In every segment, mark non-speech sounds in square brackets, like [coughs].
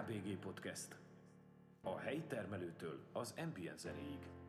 RPG Podcast. A helyi termelőtől az ambient zenéig.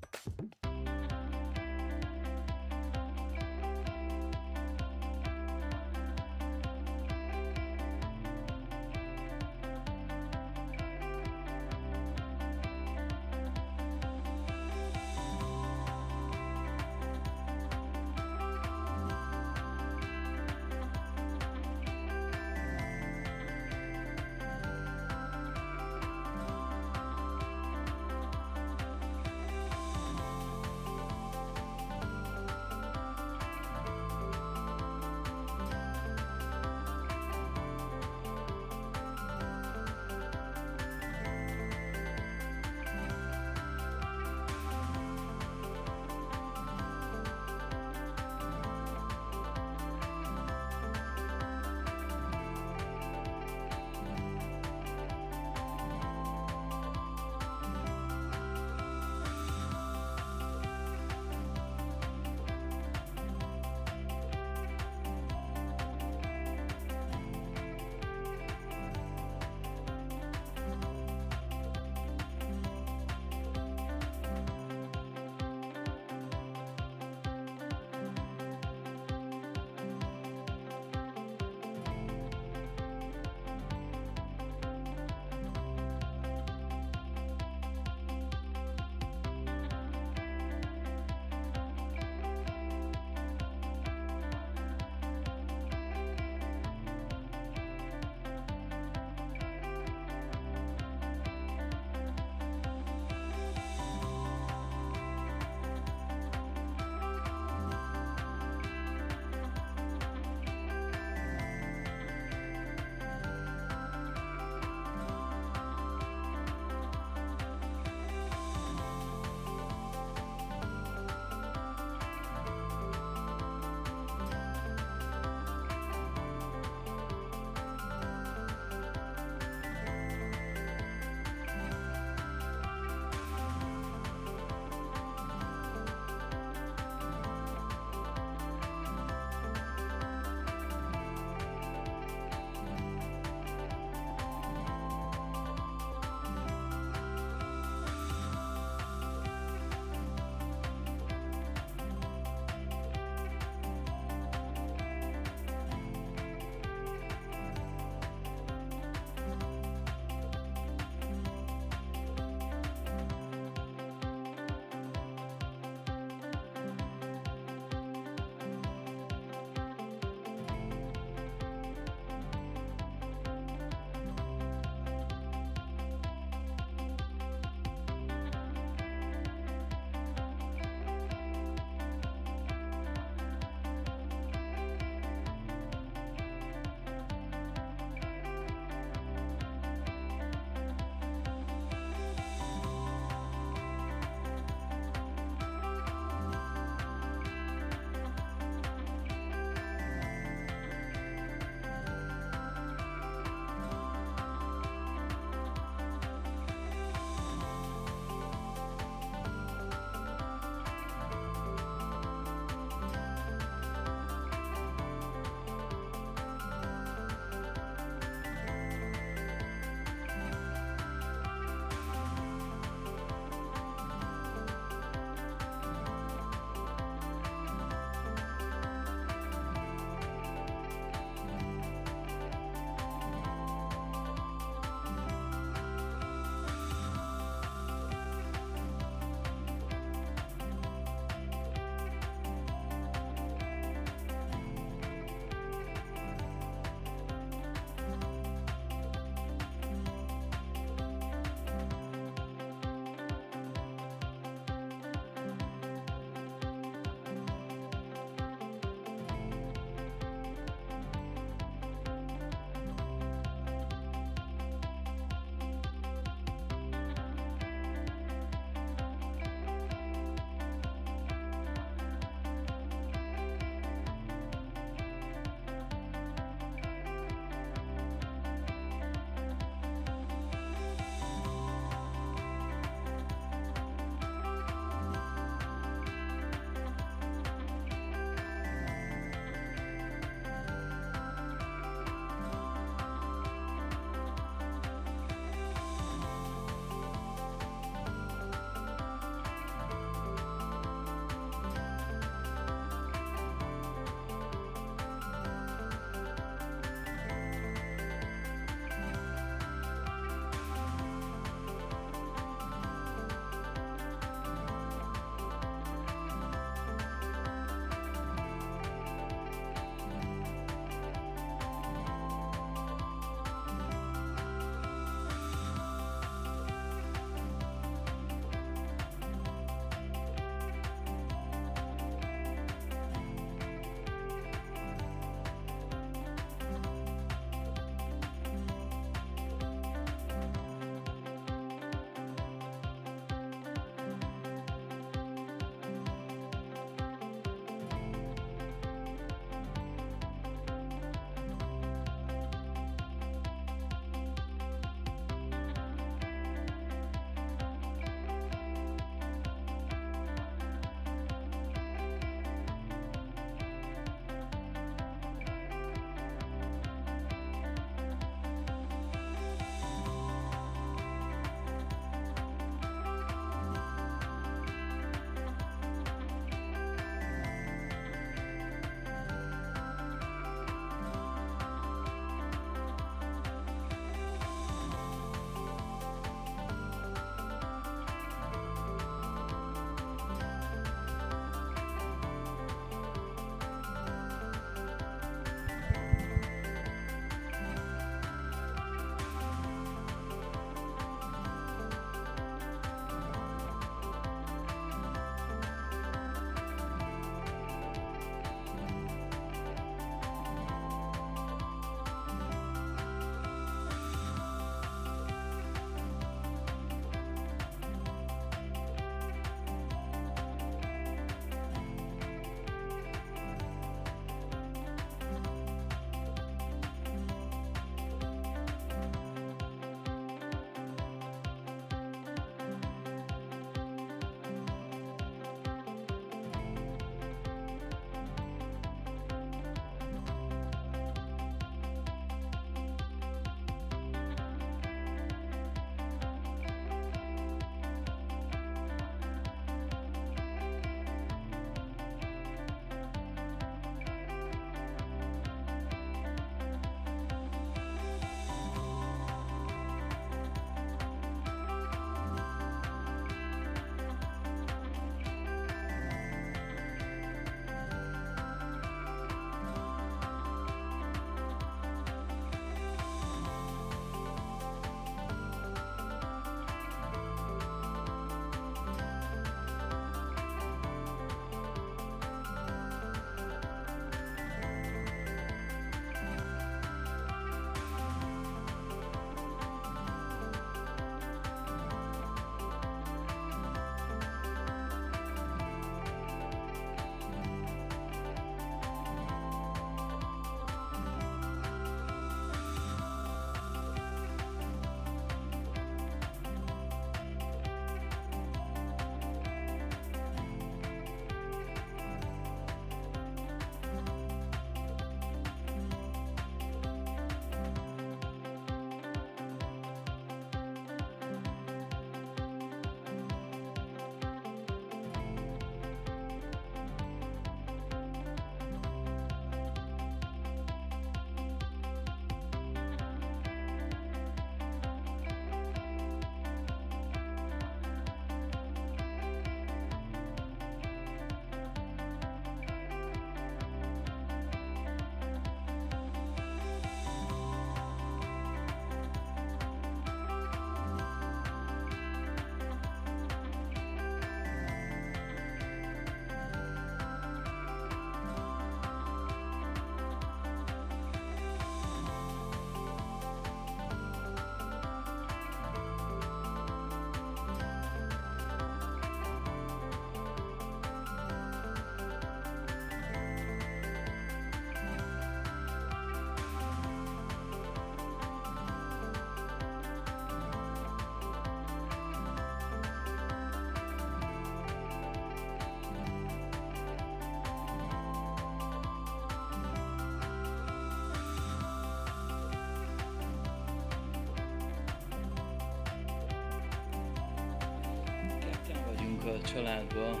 A családba.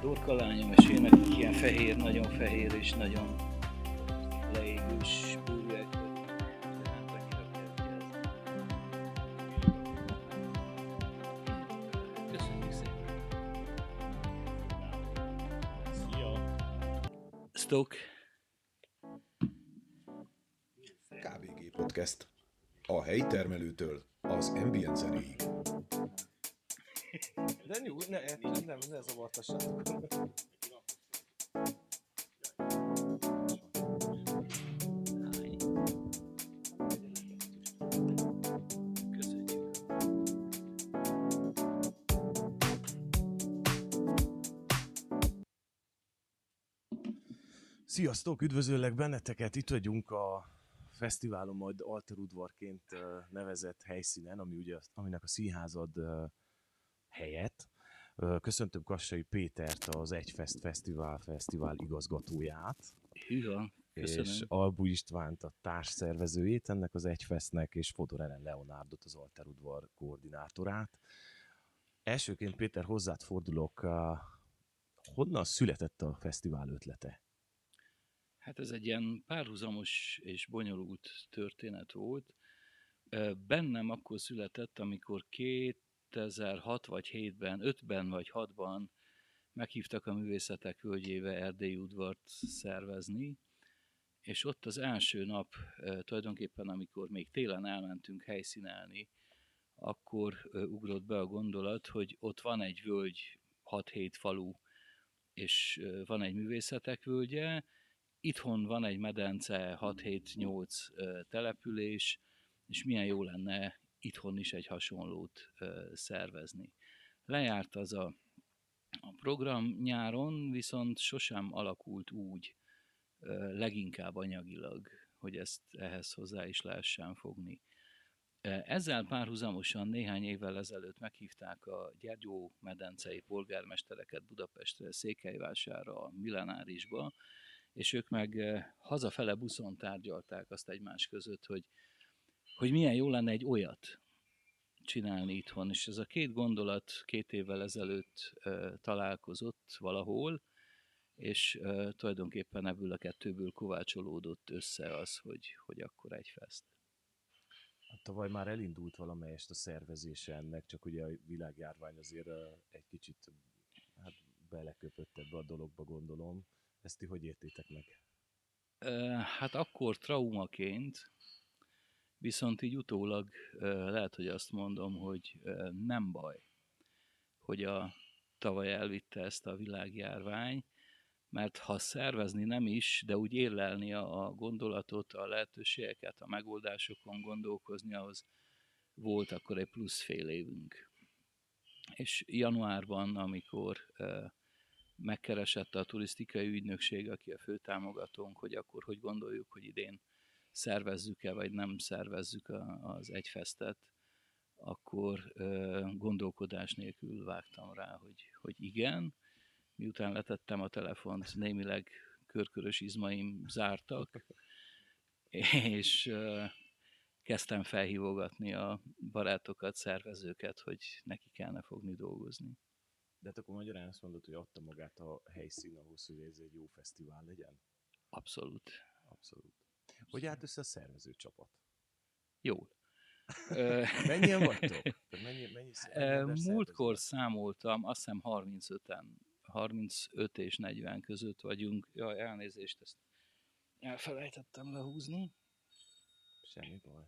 Dorka lányom és én, akik ilyen fehér, nagyon fehér és nagyon leégős bőrűek vagyunk. Tehát annyira kell vigyázni. Köszönjük szépen! Szia! Stok! KBG Podcast. A helyi termelőtől az ambient zenéig. Sziasztok, üdvözöllek benneteket, itt vagyunk a fesztiválon majd Alter udvarként ö, nevezett helyszínen, ami ugye, aminek a színházad helyett. Köszöntöm Kassai Pétert, az Egyfest Fesztivál fesztivál igazgatóját, Hűha! Köszönöm. és Albu Istvánt a társszervezőjét ennek az Egyfestnek, és Fodor Ellen Leonárdot, az Alter udvar koordinátorát. Elsőként Péter, hozzád fordulok, honnan született a fesztivál ötlete? Hát ez egy ilyen párhuzamos és bonyolult történet volt. Bennem akkor született, amikor 2006 vagy 7-ben, 5-ben vagy 6-ban meghívtak a Művészetek Völgyébe Erdélyi udvart szervezni, és ott az első nap tulajdonképpen, amikor még télen elmentünk helyszínelni, akkor ugrott be a gondolat, hogy ott van egy völgy, 6-7 falu, és van egy művészetek völgye, itthon van egy medence, 6-7-8 ö, település, és milyen jó lenne itthon is egy hasonlót szervezni. Lejárt az a, a program nyáron, viszont sosem alakult úgy, leginkább anyagilag, hogy ezt ehhez hozzá is lehessen fogni. Ezzel párhuzamosan néhány évvel ezelőtt meghívták a Gyergyó medencei polgármestereket Budapestre, Székelyvásárra, Millenárisba, és ők meg eh, hazafele buszon tárgyalták azt egymás között, hogy, hogy milyen jó lenne egy olyat csinálni itthon. És ez a két gondolat két évvel ezelőtt uh, találkozott valahol, és uh, tulajdonképpen ebből a kettőből kovácsolódott össze az, hogy, hogy akkor egy fest. Hát tavaly már elindult valamelyest a szervezése ennek, csak ugye a világjárvány azért egy kicsit hát beleköpött ebbe a dologba, gondolom. Ezt ti hogy értétek meg? Hát akkor traumaként, viszont így utólag lehet, hogy azt mondom, hogy nem baj, hogy a tavaly elvitte ezt a világjárvány, mert ha szervezni nem is, de úgy érlelni a, gondolatot, a lehetőségeket, a megoldásokon gondolkozni, ahhoz volt akkor egy plusz fél évünk. És januárban, amikor megkeresett a turisztikai ügynökség, aki a főtámogatónk, hogy akkor hogy gondoljuk, hogy idén szervezzük-e, vagy nem szervezzük az egyfestet, akkor gondolkodás nélkül vágtam rá, hogy, hogy igen. Miután letettem a telefont, némileg körkörös izmaim zártak, és kezdtem felhívogatni a barátokat, szervezőket, hogy neki kellene fogni dolgozni. De hát akkor magyarán azt mondod, hogy adta magát a helyszín ahhoz, hogy ez egy jó fesztivál legyen? Abszolút. Abszolút. Hogy állt össze a szervező csapat? Jól. [laughs] Mennyien vagytok? [laughs] Mennyi, mennyi Múltkor számoltam, azt hiszem 35-en, 35 és 40 között vagyunk. Jaj, elnézést, ezt elfelejtettem lehúzni. Semmi baj.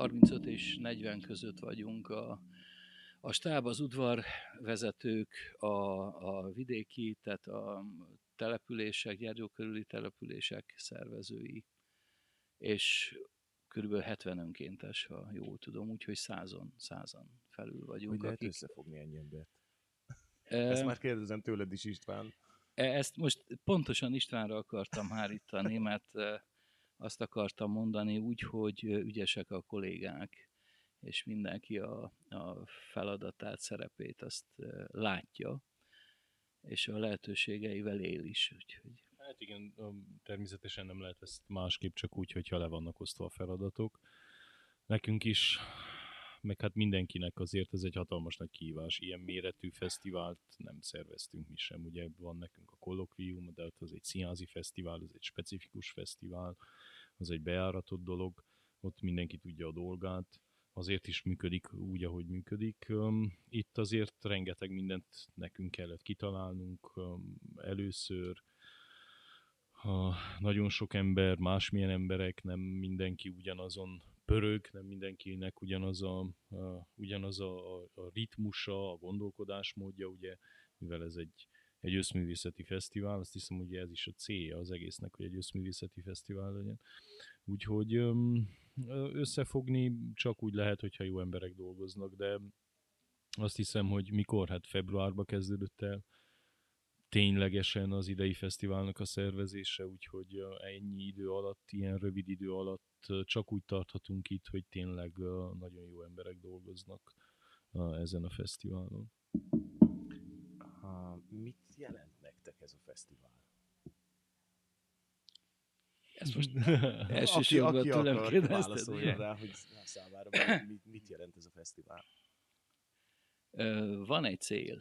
35 és 40 között vagyunk. A, a stáb, az udvarvezetők, a, a vidéki, tehát a települések, Gyergyó körüli települések szervezői, és körülbelül 70 önkéntes, ha jól tudom, úgyhogy százon, százan felül Hogy vagyunk. lehet összefogni ennyi embert? Ezt már kérdezem tőled is, István. E- Ezt most pontosan Istvánra akartam hárítani, mert azt akartam mondani úgy, hogy ügyesek a kollégák, és mindenki a, a feladatát, szerepét azt látja, és a lehetőségeivel él is. Úgyhogy Hát igen, természetesen nem lehet ezt másképp csak úgy, hogyha le vannak osztva a feladatok. Nekünk is meg hát mindenkinek azért ez egy hatalmas nagy kihívás. Ilyen méretű fesztivált nem szerveztünk mi sem. Ugye van nekünk a kollokvium, de ott az egy színházi fesztivál, ez egy specifikus fesztivál, az egy bejáratott dolog, ott mindenki tudja a dolgát, azért is működik úgy, ahogy működik. Itt azért rengeteg mindent nekünk kellett kitalálnunk először, ha nagyon sok ember, másmilyen emberek, nem mindenki ugyanazon pörög, nem mindenkinek ugyanaz a, a, ugyanaz a, a, ritmusa, a gondolkodásmódja, ugye, mivel ez egy, egy összművészeti fesztivál, azt hiszem, hogy ez is a célja az egésznek, hogy egy összművészeti fesztivál legyen. Úgyhogy összefogni csak úgy lehet, hogyha jó emberek dolgoznak, de azt hiszem, hogy mikor, hát februárban kezdődött el ténylegesen az idei fesztiválnak a szervezése, úgyhogy ennyi idő alatt, ilyen rövid idő alatt csak úgy tarthatunk itt, hogy tényleg nagyon jó emberek dolgoznak ezen a fesztiválon. Ha, mit jelent nektek ez a fesztivál? Ezt most [laughs] elsősorban tőlem kérdezted. rá, hogy számára mit, mit jelent ez a fesztivál? Van egy cél,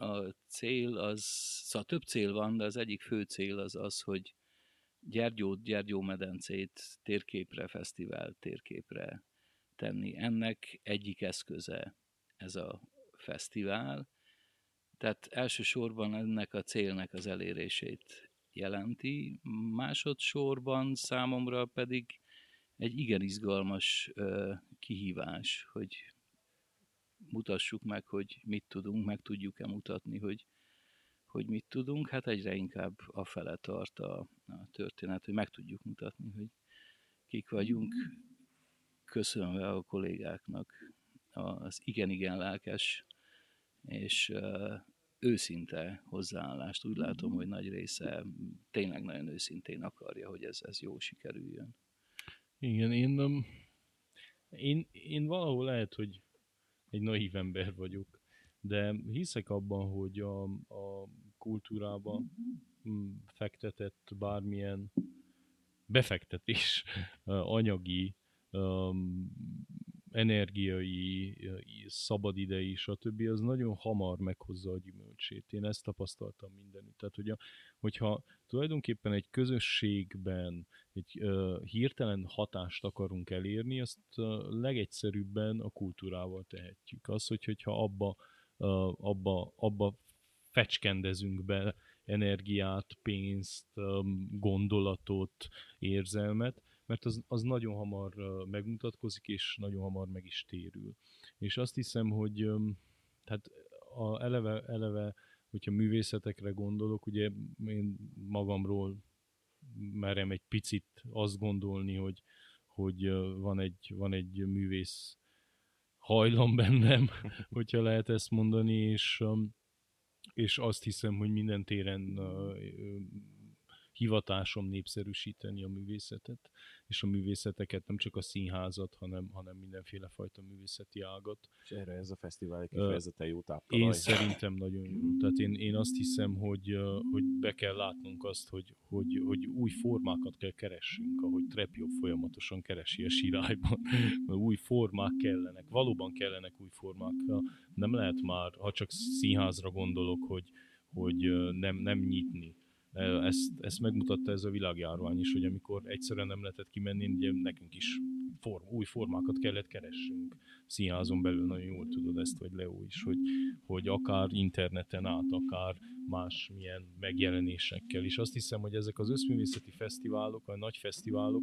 a cél az, szóval több cél van, de az egyik fő cél az az, hogy Gyergyót, Gyergyó medencét térképre, fesztivál térképre tenni. Ennek egyik eszköze ez a fesztivál, tehát elsősorban ennek a célnek az elérését jelenti, másodszorban számomra pedig egy igen izgalmas uh, kihívás, hogy mutassuk meg, hogy mit tudunk, meg tudjuk-e mutatni, hogy, hogy mit tudunk. Hát egyre inkább a fele tart a, a történet, hogy meg tudjuk mutatni, hogy kik vagyunk. Köszönve a kollégáknak az igen-igen lelkes és őszinte hozzáállást. Úgy látom, hogy nagy része tényleg nagyon őszintén akarja, hogy ez, ez jó sikerüljön. Igen, én, én, én valahol lehet, hogy egy naív ember vagyok, de hiszek abban, hogy a, a kultúrába mm, fektetett bármilyen befektetés, anyagi, energiai, szabadidei, stb. az nagyon hamar meghozza a gyümölcsét. Én ezt tapasztaltam mindenütt. Tehát, hogy a, hogyha tulajdonképpen egy közösségben egy uh, hirtelen hatást akarunk elérni, azt uh, legegyszerűbben a kultúrával tehetjük. Az, hogy, hogyha abba, uh, abba, abba fecskendezünk be energiát, pénzt, um, gondolatot, érzelmet, mert az, az nagyon hamar megmutatkozik, és nagyon hamar meg is térül. És azt hiszem, hogy tehát a eleve, eleve, hogyha művészetekre gondolok, ugye én magamról merem egy picit azt gondolni, hogy, hogy van, egy, van egy művész hajlam bennem, [laughs] hogyha lehet ezt mondani, és, és azt hiszem, hogy minden téren hivatásom népszerűsíteni a művészetet, és a művészeteket, nem csak a színházat, hanem, hanem mindenféle fajta művészeti ágat. És erre ez a fesztivál egy kifejezetten jó táptalaj. Én szerintem nagyon jó. Tehát én, én azt hiszem, hogy, hogy be kell látnunk azt, hogy, hogy, hogy új formákat kell keressünk, ahogy Trepio folyamatosan keresi a sirályban. [laughs] új formák kellenek, valóban kellenek új formák. Nem lehet már, ha csak színházra gondolok, hogy, hogy nem, nem nyitni ezt, ezt megmutatta ez a világjárvány is, hogy amikor egyszerűen nem lehetett kimenni, ugye nekünk is form, új formákat kellett keressünk. Színházon belül nagyon jól tudod ezt, vagy Leo is, hogy, hogy akár interneten át, akár más milyen megjelenésekkel. És azt hiszem, hogy ezek az összművészeti fesztiválok, a nagy fesztiválok,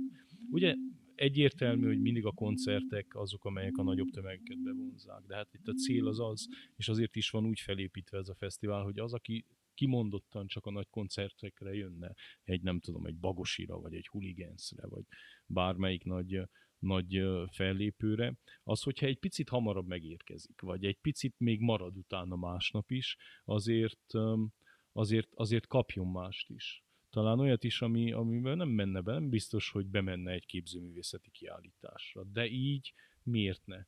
ugye egyértelmű, hogy mindig a koncertek azok, amelyek a nagyobb tömegeket bevonzák, de hát itt a cél az az, és azért is van úgy felépítve ez a fesztivál, hogy az, aki kimondottan csak a nagy koncertekre jönne, egy nem tudom, egy Bagosira, vagy egy Huligansre, vagy bármelyik nagy, nagy fellépőre, az, hogyha egy picit hamarabb megérkezik, vagy egy picit még marad utána másnap is, azért, azért, azért kapjon mást is. Talán olyat is, ami, amiben nem menne be, nem biztos, hogy bemenne egy képzőművészeti kiállításra, de így miért ne?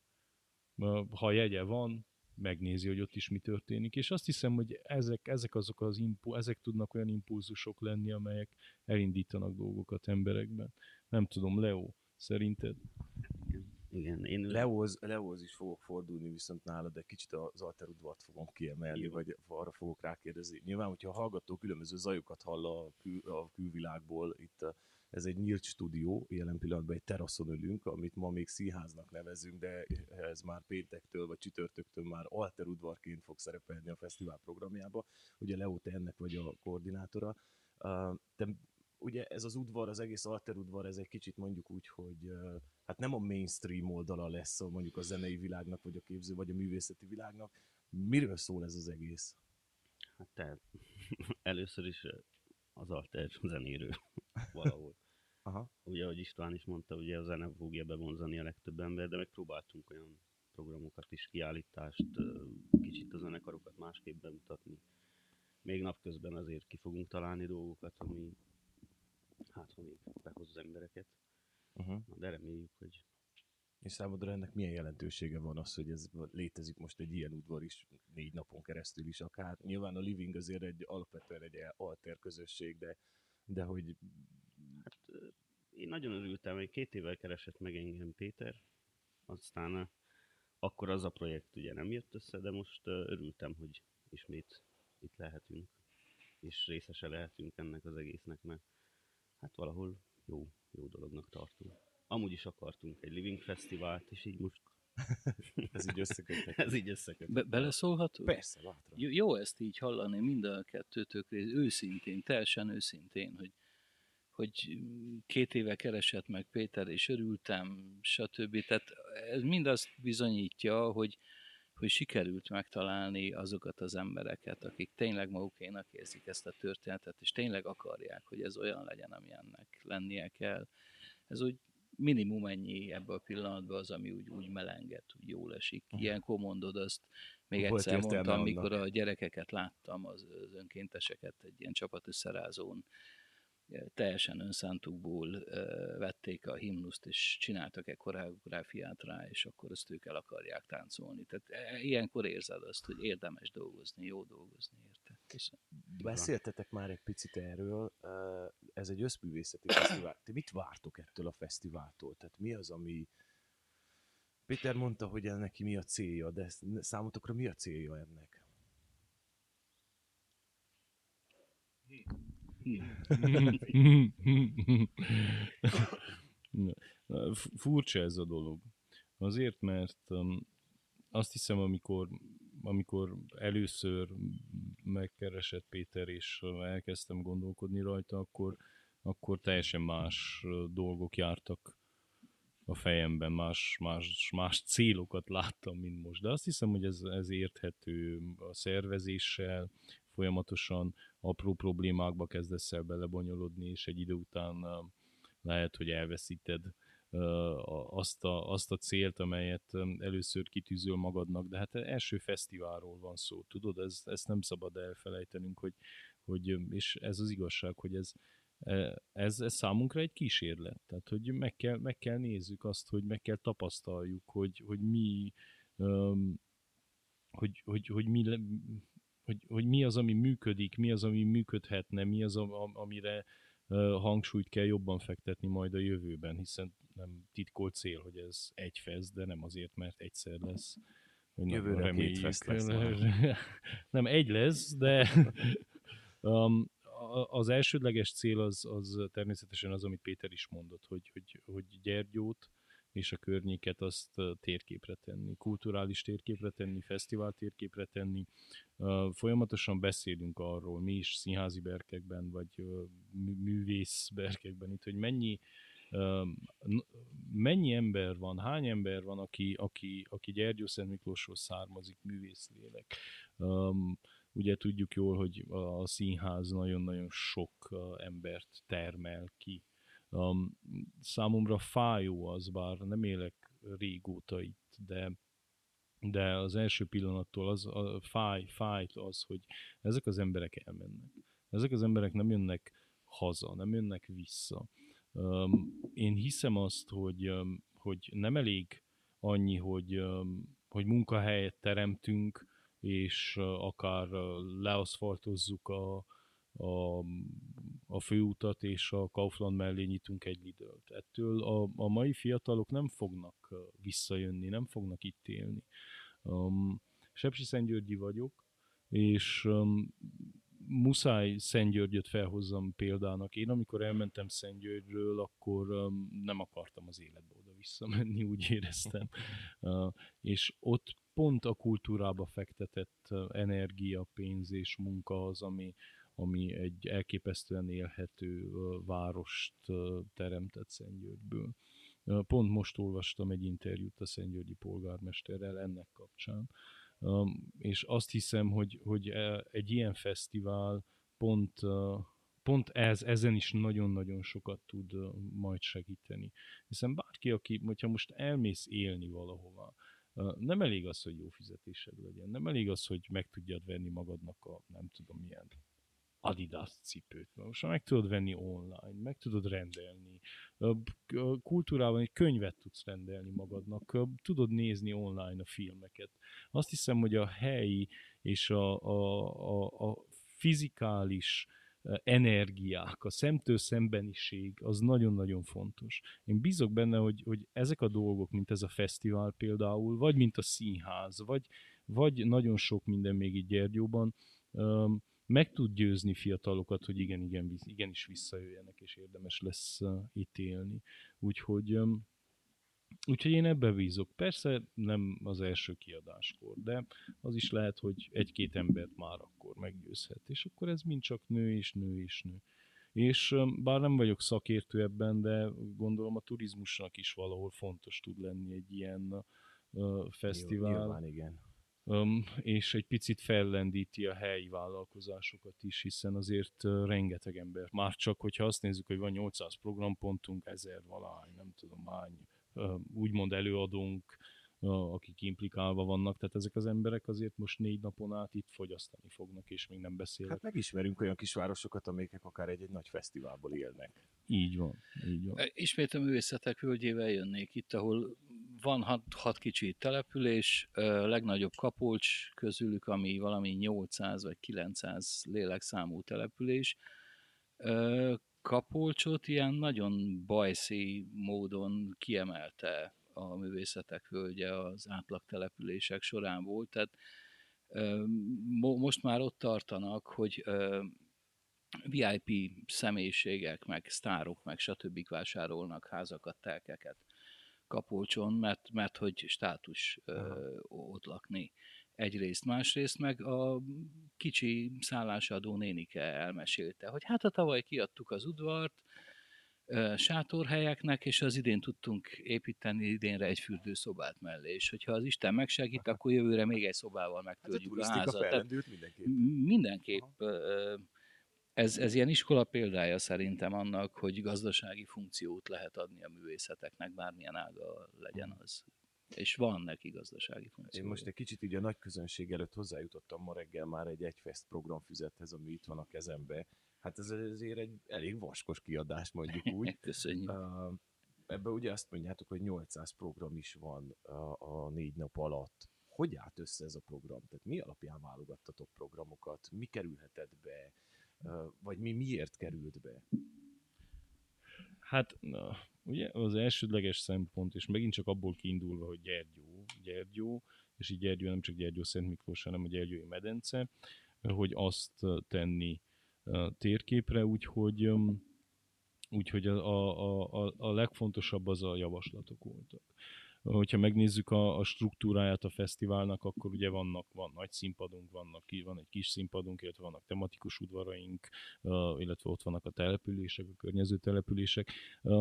Ha jegye van, megnézi, hogy ott is mi történik. És azt hiszem, hogy ezek, ezek azok az impu, ezek tudnak olyan impulzusok lenni, amelyek elindítanak dolgokat emberekben. Nem tudom, Leo, szerinted? Igen, én... Leóz, Leóz is fogok fordulni viszont nálad, de kicsit az Alter udvart fogom kiemelni, Jó. vagy arra fogok rákérdezni. Nyilván, hogyha a hallgató különböző zajokat hall a, kül, a külvilágból, itt a, ez egy nyílt stúdió, jelen pillanatban egy teraszon ülünk, amit ma még színháznak nevezünk, de ez már péntektől vagy csütörtöktől már Alter udvarként fog szerepelni a fesztivál programjába. Ugye Leo, te ennek vagy a koordinátora. Te ugye ez az udvar, az egész alter udvar, ez egy kicsit mondjuk úgy, hogy hát nem a mainstream oldala lesz a, mondjuk a zenei világnak, vagy a képző, vagy a művészeti világnak. Miről szól ez az egész? Hát tehát [laughs] először is az alter zenéről [laughs] valahol. [laughs] Aha. Ugye, ahogy István is mondta, ugye a zene fogja bevonzani a legtöbb ember, de megpróbáltunk olyan programokat is, kiállítást, kicsit a zenekarokat másképp bemutatni. Még napközben azért ki fogunk találni dolgokat, ami hát, ha még behoz az embereket. Uh-huh. Na, de reméljük, hogy És számodra ennek milyen jelentősége van az, hogy ez létezik most egy ilyen udvar is, négy napon keresztül is akár. Nyilván a living azért egy alapvetően egy alter közösség, de, de hogy Hát én nagyon örültem, hogy két évvel keresett meg engem Péter, aztán akkor az a projekt ugye nem jött össze, de most örültem, hogy ismét itt lehetünk, és részese lehetünk ennek az egésznek, mert hát valahol jó, jó dolognak tartunk. Amúgy is akartunk egy Living Fesztivált, és így most [laughs] ez így összeköthet. [laughs] ez így összekötött. Be- beleszólhatunk? Persze, bátran. Jó, jó ezt így hallani mind a kettőtök rész, őszintén, teljesen őszintén, hogy, hogy két éve keresett meg Péter, és örültem, stb. Tehát ez mind azt bizonyítja, hogy, hogy sikerült megtalálni azokat az embereket, akik tényleg magukénak érzik ezt a történetet, és tényleg akarják, hogy ez olyan legyen, amilyennek lennie kell. Ez úgy minimum ennyi ebben a pillanatban az, ami úgy, úgy melenget, úgy jól esik. Ilyenkor mondod azt, még Volt egyszer mondtam, annak. amikor a gyerekeket láttam, az, az önkénteseket egy ilyen csapat összerázón, teljesen önszántukból vették a himnuszt, és csináltak egy koreográfiát rá, és akkor azt ők el akarják táncolni. Tehát eh, ilyenkor érzed azt, hogy érdemes dolgozni, jó dolgozni Köszönöm. Beszéltetek már egy picit erről, ez egy összművészeti fesztivál. Ti mit vártok ettől a fesztiváltól? Tehát mi az, ami... Péter mondta, hogy neki mi a célja, de számotokra mi a célja ennek? Furcsa ez a dolog. Azért, mert um, azt hiszem, amikor, amikor először megkeresett Péter, és elkezdtem gondolkodni rajta, akkor, akkor teljesen más dolgok jártak a fejemben, más, más, más célokat láttam, mint most. De azt hiszem, hogy ez, ez érthető a szervezéssel, folyamatosan apró problémákba kezdesz el belebonyolodni, és egy idő után lehet, hogy elveszíted azt a, azt a célt, amelyet először kitűzöl magadnak, de hát első fesztiválról van szó, tudod, ez, ezt nem szabad elfelejtenünk, hogy, hogy és ez az igazság, hogy ez, eh, ez, ez számunkra egy kísérlet, tehát hogy meg kell, meg kell nézzük azt, hogy meg kell tapasztaljuk, hogy, hogy mi hogy, hogy, hogy, mi hogy, hogy mi az, ami működik, mi az, ami működhetne, mi az, am- am- amire hangsúlyt kell jobban fektetni majd a jövőben, hiszen nem titkolt cél, hogy ez egy fesz, de nem azért, mert egyszer lesz. Hogy Jövőre két reméljük. fesz lesz. [laughs] nem egy lesz, de [laughs] um, az elsődleges cél az, az természetesen az, amit Péter is mondott, hogy, hogy, hogy Gyergyót és a környéket azt ö, térképre tenni, kulturális térképre tenni, fesztivál térképre tenni. Ö, Folyamatosan beszélünk arról, mi is színházi berkekben, vagy mű- művész berkekben itt, hogy mennyi, mennyi ember van, hány ember van, aki, aki, aki Gyergyó Szent Miklósról származik, művészlélek. Um, ugye tudjuk jól, hogy a színház nagyon-nagyon sok embert termel ki. Számomra fájó az, bár nem élek régóta itt, de de az első pillanattól az a fáj, fájt az, hogy ezek az emberek elmennek. Ezek az emberek nem jönnek haza, nem jönnek vissza. Én hiszem azt, hogy, hogy nem elég annyi, hogy, hogy munkahelyet teremtünk, és akár leaszfaltozzuk a, a a főutat, és a Kaufland mellé nyitunk egy Lidl-t. Ettől a, a mai fiatalok nem fognak visszajönni, nem fognak itt élni. Um, Sepsi Szentgyörgyi vagyok, és um, muszáj Szentgyörgyöt felhozzam példának. Én amikor elmentem Szentgyörgyről, akkor nem akartam az életbe oda visszamenni, úgy éreztem. És ott pont a kultúrába fektetett energia, pénz és munka az, ami, ami egy elképesztően élhető várost teremtett Szentgyörgyből. Pont most olvastam egy interjút a Szentgyörgyi polgármesterrel ennek kapcsán, és azt hiszem, hogy, hogy e, egy ilyen fesztivál pont, pont ez, ezen is nagyon-nagyon sokat tud majd segíteni. Hiszen bárki, aki, hogyha most elmész élni valahova, nem elég az, hogy jó fizetésed legyen, nem elég az, hogy meg tudjad venni magadnak a nem tudom milyen Adidas cipőt. Most meg tudod venni online, meg tudod rendelni. Kultúrában egy könyvet tudsz rendelni magadnak, tudod nézni online a filmeket. Azt hiszem, hogy a helyi és a, a, a, a fizikális energiák, a szemtől szembeniség, az nagyon-nagyon fontos. Én bízok benne, hogy, hogy ezek a dolgok, mint ez a fesztivál például, vagy mint a színház, vagy, vagy nagyon sok minden még itt Gyergyóban, meg tud győzni fiatalokat, hogy igen, igen, igenis visszajöjjenek, és érdemes lesz itt élni. Úgyhogy, úgyhogy én ebbe bízok. Persze nem az első kiadáskor, de az is lehet, hogy egy-két embert már akkor meggyőzhet, és akkor ez mind csak nő és nő és nő. És bár nem vagyok szakértő ebben, de gondolom a turizmusnak is valahol fontos tud lenni egy ilyen fesztivál. Nyilván igen és egy picit fellendíti a helyi vállalkozásokat is, hiszen azért rengeteg ember, már csak, hogyha azt nézzük, hogy van 800 programpontunk, 1000 valahány, nem tudom hány, úgymond előadónk, uh, akik implikálva vannak, tehát ezek az emberek azért most négy napon át itt fogyasztani fognak, és még nem beszélek. Hát megismerünk olyan kisvárosokat, amelyek akár egy-egy nagy fesztiválból élnek. Így van, így van. Ismét a művészetek völgyével jönnék itt, ahol van hat, hat kicsi település, legnagyobb Kapolcs közülük, ami valami 800 vagy 900 lélekszámú település. Kapolcsot ilyen nagyon bajszí módon kiemelte a művészetek völgye az átlag települések során volt, tehát most már ott tartanak, hogy VIP személyiségek, meg sztárok, meg stb. vásárolnak házakat, telkeket Kapolcson, mert, mert hogy státus ö, ott lakni. Egyrészt, másrészt meg a kicsi szállásadó nénike elmesélte, hogy hát a tavaly kiadtuk az udvart, sátorhelyeknek, és az idén tudtunk építeni idénre egy fürdőszobát mellé, és hogyha az Isten megsegít, akkor jövőre még egy szobával megtöltjük hát a, a házat. Tehát mindenképp. Mindenképp. Ez, ez ilyen iskola példája szerintem annak, hogy gazdasági funkciót lehet adni a művészeteknek, bármilyen ága legyen az. És van neki gazdasági funkció. Én most egy kicsit így a nagy közönség előtt hozzájutottam ma reggel már egy egyfest programfüzethez, ami itt van a kezembe. Hát ez azért egy elég vaskos kiadás, mondjuk [laughs] úgy. Köszönjük. Uh, ebben ugye azt mondjátok, hogy 800 program is van a, a négy nap alatt. Hogy állt össze ez a program? Tehát mi alapján válogattatok programokat? Mi kerülhetett be? Vagy mi miért került be? Hát, na, ugye az elsődleges szempont, és megint csak abból kiindulva, hogy Gyergyó, Gyergyó, és így Gyergyó nem csak Gyergyó Szent Miklós, hanem a Gyergyói medence, hogy azt tenni térképre, úgyhogy úgyhogy a, a, a, a legfontosabb az a javaslatok voltak hogyha megnézzük a, a struktúráját a fesztiválnak, akkor ugye vannak, van nagy színpadunk, vannak, van egy kis színpadunk, illetve vannak tematikus udvaraink, illetve ott vannak a települések, a környező települések.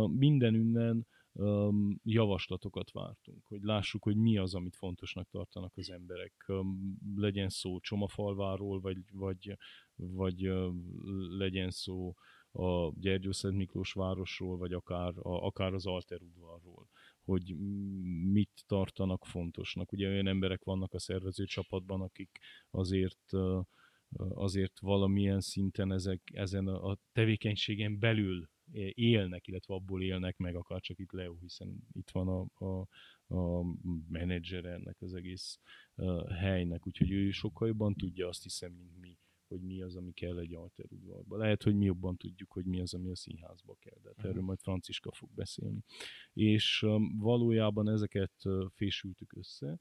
Minden ünnen javaslatokat vártunk, hogy lássuk, hogy mi az, amit fontosnak tartanak az emberek. Legyen szó Csomafalváról, vagy, vagy, vagy legyen szó a Gyergyó Miklós városról, vagy akár, a, akár az Alter udvarról hogy mit tartanak fontosnak. Ugye olyan emberek vannak a szervező csapatban, akik azért azért valamilyen szinten ezek, ezen a tevékenységen belül élnek, illetve abból élnek meg, akár csak itt Leo, hiszen itt van a, a, a menedzser ennek az egész helynek, úgyhogy ő sokkal jobban tudja azt hiszem, mint mi, hogy mi az, ami kell egy alterudvarba. Lehet, hogy mi jobban tudjuk, hogy mi az, ami a színházba kell, de hát erről majd Franciska fog beszélni. És um, valójában ezeket fésültük össze,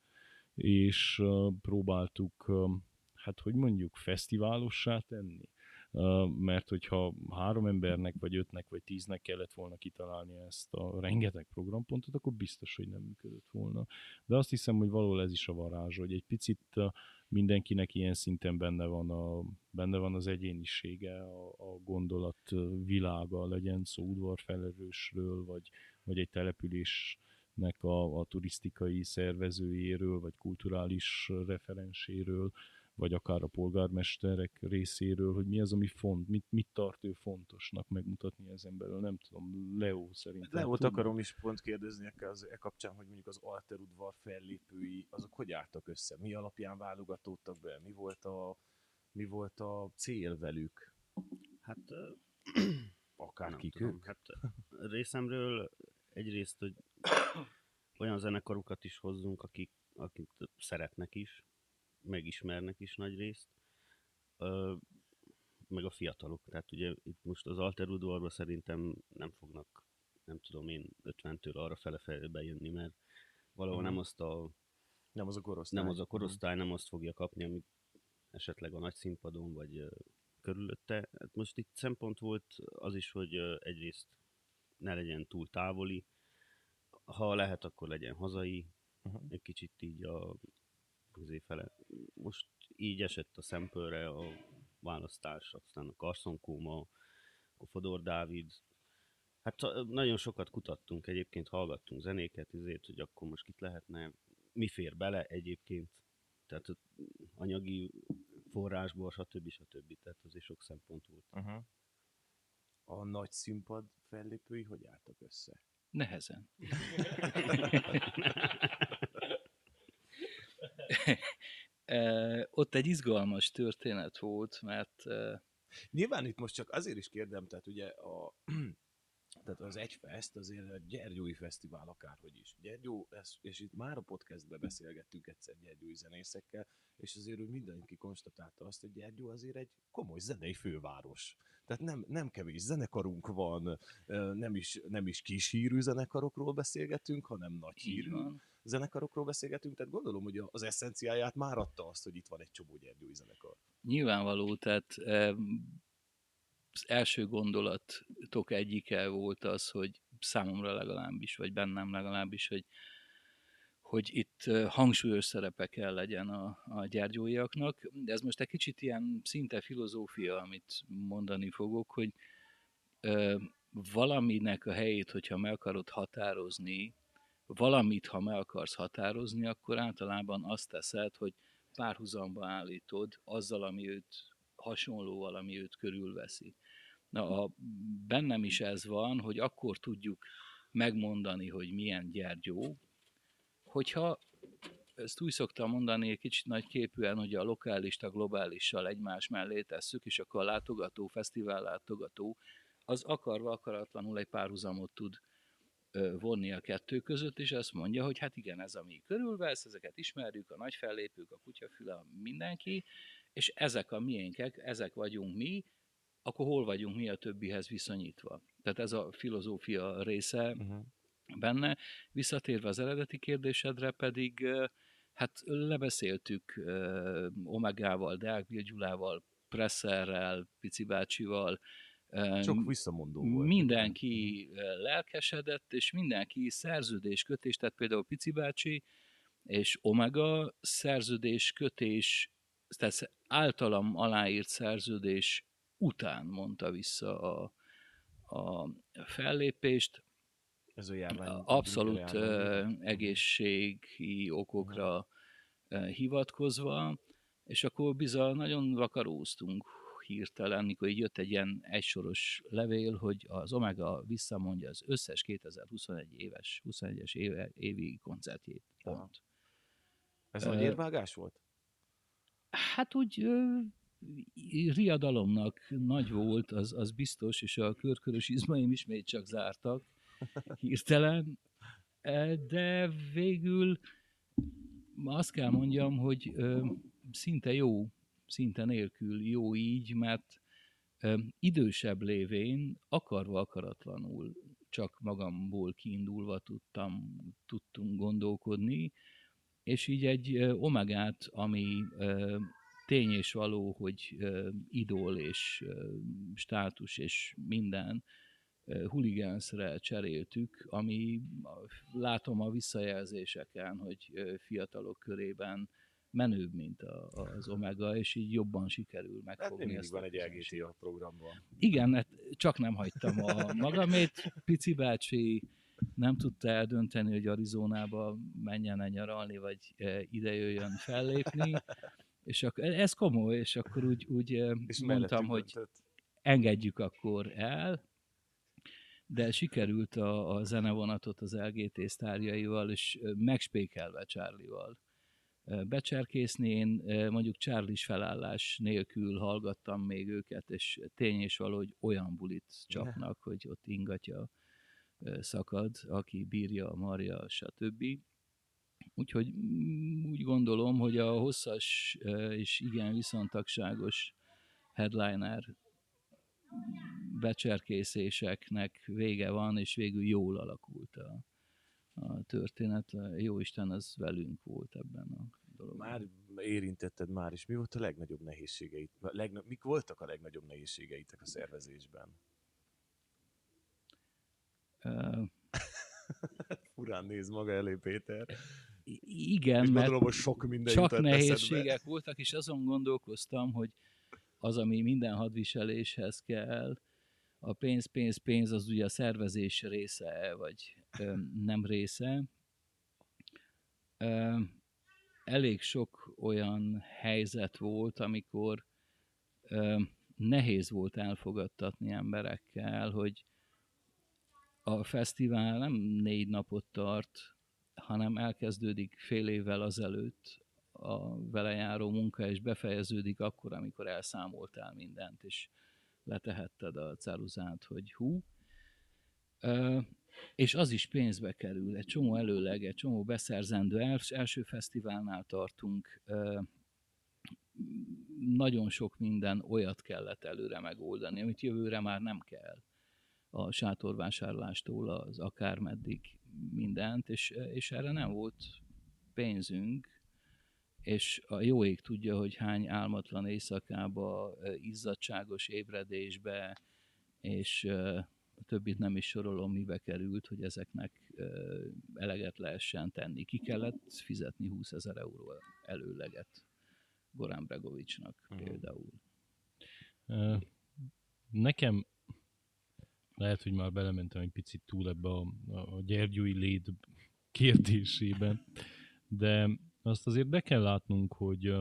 és próbáltuk, um, hát hogy mondjuk, fesztiválossá tenni mert hogyha három embernek, vagy ötnek, vagy tíznek kellett volna kitalálni ezt a rengeteg programpontot, akkor biztos, hogy nem működött volna. De azt hiszem, hogy való ez is a varázs, hogy egy picit mindenkinek ilyen szinten benne van, a, benne van az egyénisége, a, a gondolat világa, legyen szó udvarfelelősről, vagy, vagy egy településnek a, a turisztikai szervezőjéről, vagy kulturális referenséről, vagy akár a polgármesterek részéről, hogy mi az, ami font, mit, mit tart ő fontosnak megmutatni ezen belül. Nem tudom, Leo szerintem. Leót akarom is pont kérdezni az, e kapcsán, hogy mondjuk az Alter udvar fellépői, azok hogy álltak össze? Mi alapján válogatódtak be? Mi volt a, mi volt a cél velük? Hát [clears throat] akár nem kik tudom, ők? Hát részemről egyrészt, hogy [coughs] olyan zenekarokat is hozzunk, akik, akik szeretnek is, megismernek is nagy részt, meg a fiatalok. Tehát ugye itt most az Alter udvarba szerintem nem fognak, nem tudom én, 50-től arra fele bejönni, mert valahol Mhm. nem azt a Nem az a korosztály. nem az a korosztály nem azt fogja kapni, amit esetleg a nagy színpadon, vagy körülötte. Hát most itt szempont volt az is, hogy egyrészt ne legyen túl távoli, ha lehet, akkor legyen hazai, Mhm. egy kicsit így a közé fele. Most így esett a szempőre a választás, aztán a Carson Kóma, a Fodor Dávid. Hát nagyon sokat kutattunk egyébként, hallgattunk zenéket, ezért, hogy akkor most kit lehetne, mi fér bele egyébként, tehát anyagi forrásból, stb. stb. Tehát azért sok szempont volt. Uh-huh. A nagy színpad fellépői hogy álltak össze? Nehezen. [laughs] [laughs] Ott egy izgalmas történet volt, mert Nyilván itt most csak azért is kérdem, tehát ugye a, [clears throat] tehát az Egyfest azért egy Gyergyói Fesztivál akárhogy is. Gyergyó, ez, és itt már a podcastben beszélgettünk egyszer Gyergyói zenészekkel, és azért úgy mindenki konstatálta azt, hogy Gyergyó azért egy komoly zenei főváros. Tehát nem, nem kevés zenekarunk van, nem is, nem is kis hírű zenekarokról beszélgetünk, hanem nagy így hírű van. Zenekarokról beszélgetünk, tehát gondolom, hogy az eszenciáját már adta azt, hogy itt van egy csomó Gyergyói zenekar. Nyilvánvaló, tehát e, az első gondolatok egyike volt az, hogy számomra legalábbis, vagy bennem legalábbis, hogy, hogy itt ö, hangsúlyos szerepe kell legyen a, a gyárgyóiaknak, de ez most egy kicsit ilyen szinte filozófia, amit mondani fogok, hogy ö, valaminek a helyét, hogyha meg akarod határozni, valamit, ha meg akarsz határozni, akkor általában azt teszed, hogy párhuzamba állítod azzal, ami őt hasonlóval, ami őt körülveszi. Na, a, bennem is ez van, hogy akkor tudjuk megmondani, hogy milyen gyergyó, hogyha ezt úgy szoktam mondani, egy kicsit nagy képűen, hogy a lokálista globálissal egymás mellé tesszük, és akkor a látogató, fesztivál látogató, az akarva akaratlanul egy párhuzamot tud vonni a kettő között, és azt mondja, hogy hát igen, ez ami körülvesz, ezeket ismerjük, a nagy fellépők, a kutyafüle, mindenki, és ezek a miénkek, ezek vagyunk mi, akkor hol vagyunk mi a többihez viszonyítva. Tehát ez a filozófia része Uh-huh. benne. Visszatérve az eredeti kérdésedre pedig, hát lebeszéltük Omegával, Deák Gyulával, Presserrel, Pici bácsival, ö, Sok visszamondó volt. mindenki ö, lelkesedett, és mindenki szerződéskötés, tehát például Pici bácsi és Omega szerződéskötés, tehát általam aláírt szerződés után mondta vissza a, a fellépést, Ez a járvány. abszolút járvány. ö, egészségi okokra ö, hivatkozva, és akkor bizony nagyon vakaróztunk hirtelen, mikor így jött egy ilyen egysoros levél, hogy az Omega visszamondja az összes 2021 éves, 21-es éve, évi koncertjét. Aha. Pont. Ez Ö, nagy érvágás volt? Hát úgy ö, riadalomnak nagy volt, az, az biztos, és a körkörös izmaim ismét csak zártak [laughs] hirtelen, de végül azt kell mondjam, hogy szinte jó szinte nélkül jó így, mert idősebb lévén akarva akaratlanul csak magamból kiindulva tudtam, tudtunk gondolkodni, és így egy omegát, ami tény és való, hogy ö, idól és státus és minden, huligánszre cseréltük, ami látom a visszajelzéseken, hogy fiatalok körében menőbb, mint a, az Omega, és így jobban sikerül megfogni hát ezt van egy LGT a programban. Igen, hát csak nem hagytam a magamét. Pici bácsi nem tudta eldönteni, hogy Arizonába menjen -e nyaralni, vagy ide jöjjön fellépni. És akkor, ez komoly, és akkor úgy, úgy és mondtam, hogy engedjük akkor el, de sikerült a, a zenevonatot az LGT sztárjaival, és megspékelve Charlie-val becserkészni. Én mondjuk charlie felállás nélkül hallgattam még őket, és tény és valahogy olyan bulit csapnak, hogy ott ingatja szakad, aki bírja, marja, stb. Úgyhogy mm, úgy gondolom, hogy a hosszas és igen viszontagságos headliner becserkészéseknek vége van, és végül jól alakult a, a történet. Jó Isten, az velünk volt ebben a dologban. Már érintetted már is. Mi volt a legnagyobb nehézségeit? Legna- mik voltak a legnagyobb nehézségeitek a szervezésben? Uh, [laughs] Furán néz maga elé, Péter. Igen, és mert gondolom, sok minden csak nehézségek voltak, és azon gondolkoztam, hogy az, ami minden hadviseléshez kell, a pénz, pénz, pénz az ugye a szervezés része, vagy ö, nem része. Ö, elég sok olyan helyzet volt, amikor ö, nehéz volt elfogadtatni emberekkel, hogy a fesztivál nem négy napot tart, hanem elkezdődik fél évvel azelőtt a vele járó munka, és befejeződik akkor, amikor elszámoltál mindent, és letehetted a ceruzát, hogy hú. Ö, és az is pénzbe kerül, egy csomó előleg, egy csomó beszerzendő. Els, első fesztiválnál tartunk, ö, nagyon sok minden olyat kellett előre megoldani, amit jövőre már nem kell. A sátorvásárlástól az akármeddig mindent, és, és erre nem volt pénzünk, és a jó ég tudja, hogy hány álmatlan éjszakába, izzadságos ébredésbe, és a többit nem is sorolom, mibe került, hogy ezeknek eleget lehessen tenni. Ki kellett fizetni 20 ezer euró előleget Gorán Bregovicsnak uh-huh. például. Nekem lehet, hogy már belementem egy picit túl ebbe a, a gyergyói léd kérdésében, de azt azért be kell látnunk, hogy,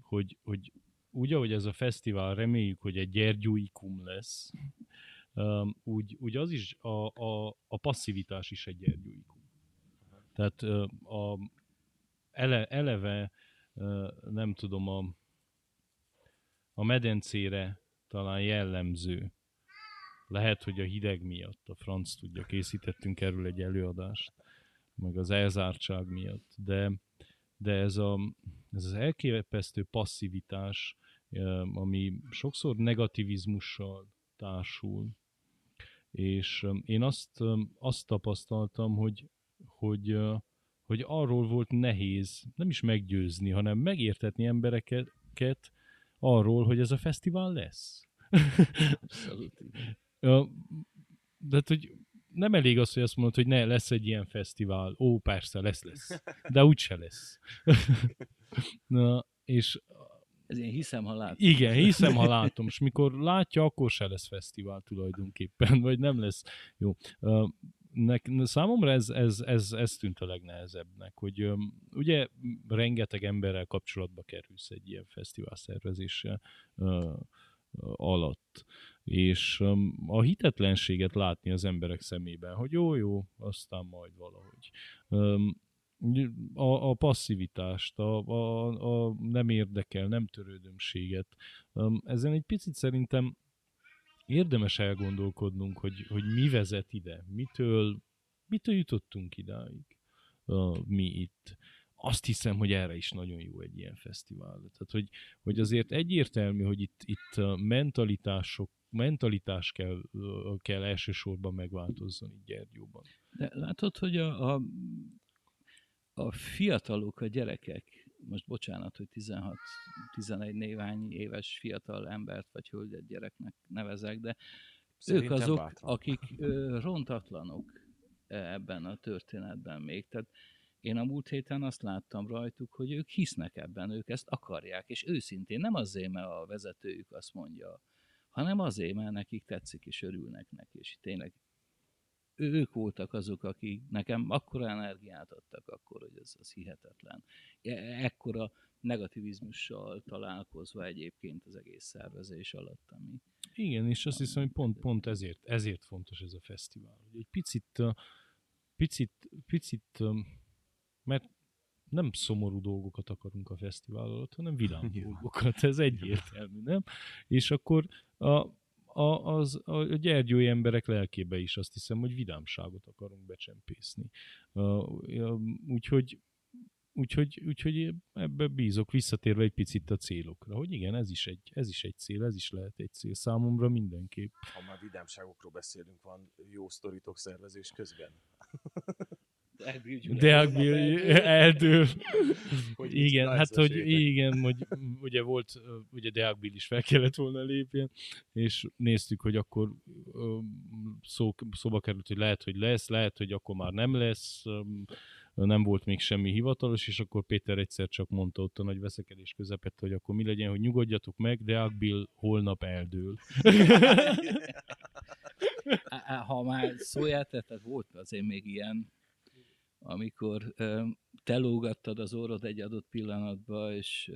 hogy, hogy úgy, ahogy ez a fesztivál, reméljük, hogy egy gyergyóikum lesz, úgy, úgy az is, a, a, a passzivitás is egy gyergyóikum. Tehát a, ele, eleve, nem tudom, a, a medencére talán jellemző. Lehet, hogy a hideg miatt, a franc tudja, készítettünk erről egy előadást, meg az elzártság miatt, de, de ez, a, ez az elképesztő passzivitás, ami sokszor negativizmussal társul, és én azt, azt tapasztaltam, hogy, hogy, hogy arról volt nehéz nem is meggyőzni, hanem megértetni embereket arról, hogy ez a fesztivál lesz. Abszolút. De hát, hogy nem elég az, hogy azt mondod, hogy ne, lesz egy ilyen fesztivál. Ó, persze, lesz, lesz. De úgyse lesz. [laughs] Na, és ez én hiszem, ha látom. Igen, hiszem, ha látom. És mikor látja, akkor se lesz fesztivál tulajdonképpen, vagy nem lesz. Jó. Nek, számomra ez, ez, ez, ez tűnt a legnehezebbnek, hogy ugye rengeteg emberrel kapcsolatba kerülsz egy ilyen fesztivál szervezéssel uh, alatt és a hitetlenséget látni az emberek szemében, hogy jó, jó, aztán majd valahogy. A, a passzivitást, a, a, a nem érdekel, nem törődömséget. Ezen egy picit szerintem érdemes elgondolkodnunk, hogy, hogy mi vezet ide, mitől, mitől jutottunk idáig mi itt. azt hiszem, hogy erre is nagyon jó egy ilyen fesztivál. Tehát, hogy, hogy azért egyértelmű, hogy itt, itt mentalitások, mentalitás kell, kell elsősorban megváltozzon itt Gyergyóban. De látod, hogy a, a, a fiatalok, a gyerekek, most bocsánat, hogy 16-11 névány éves fiatal embert vagy hölgyet gyereknek nevezek, de Szerintem ők azok, bátran. akik [laughs] ö, rontatlanok ebben a történetben még. Tehát én a múlt héten azt láttam rajtuk, hogy ők hisznek ebben, ők ezt akarják, és őszintén nem azért, mert a vezetőjük azt mondja, hanem azért, mert nekik tetszik, és örülnek neki, és tényleg ők voltak azok, akik nekem akkora energiát adtak akkor, hogy ez, az hihetetlen. E, ekkora negativizmussal találkozva egyébként az egész szervezés alatt, ami... Igen, és azt hiszem, hogy pont, pont ezért, ezért fontos ez a fesztivál. Hogy egy picit, picit, picit, mert nem szomorú dolgokat akarunk a fesztivál alatt, hanem vidám [laughs] dolgokat, ez egyértelmű, nem? És akkor a, a, az, a gyergyói emberek lelkébe is azt hiszem, hogy vidámságot akarunk becsempészni. Uh, úgyhogy Úgyhogy, úgyhogy ebbe bízok visszatérve egy picit a célokra, hogy igen, ez is, egy, ez is egy cél, ez is lehet egy cél számomra mindenképp. Ha már vidámságokról beszélünk, van jó sztoritok szervezés közben. Deakbil eldől. Hogy igen, hát hogy igen, hogy ugye volt, ugye Deakbil is fel kellett volna lépjen, és néztük, hogy akkor szó, szóba került, hogy lehet, hogy lesz, lehet, hogy akkor már nem lesz, nem volt még semmi hivatalos, és akkor Péter egyszer csak mondta ott a nagy veszekedés közepette, hogy akkor mi legyen, hogy nyugodjatok meg, de Akbil holnap eldől. [laughs] ha már szóját tehát volt azért még ilyen, amikor te lógattad az orrod egy adott pillanatba, és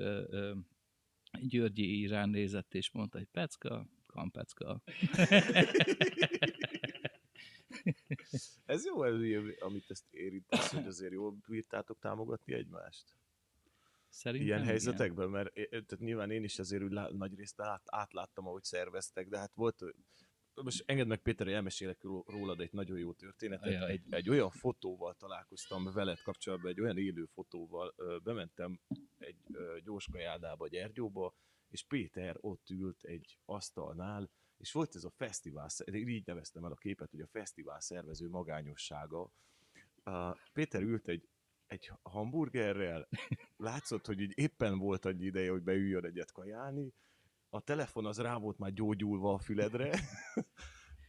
Györgyi rám nézett, és mondta, hogy pecka, kampecka. Ez jó, amit ezt érintesz, hogy azért jól bírtátok támogatni egymást. Szerintem Ilyen helyzetekben, igen. mert tehát nyilván én is azért úgy lá, nagy részt át, átláttam, ahogy szerveztek, de hát volt, most engedd meg Péter, hogy elmesélek rólad egy nagyon jó történetet. Egy, egy olyan fotóval találkoztam veled kapcsolatban, egy olyan élő fotóval, bementem egy gyors kajádába, Gyergyóba, és Péter ott ült egy asztalnál, és volt ez a fesztivál, így neveztem el a képet, hogy a fesztivál szervező magányossága. Péter ült egy, egy hamburgerrel, látszott, hogy így éppen volt annyi ideje, hogy beüljön egyet kajálni, a telefon az rá volt már gyógyulva a füledre, [laughs]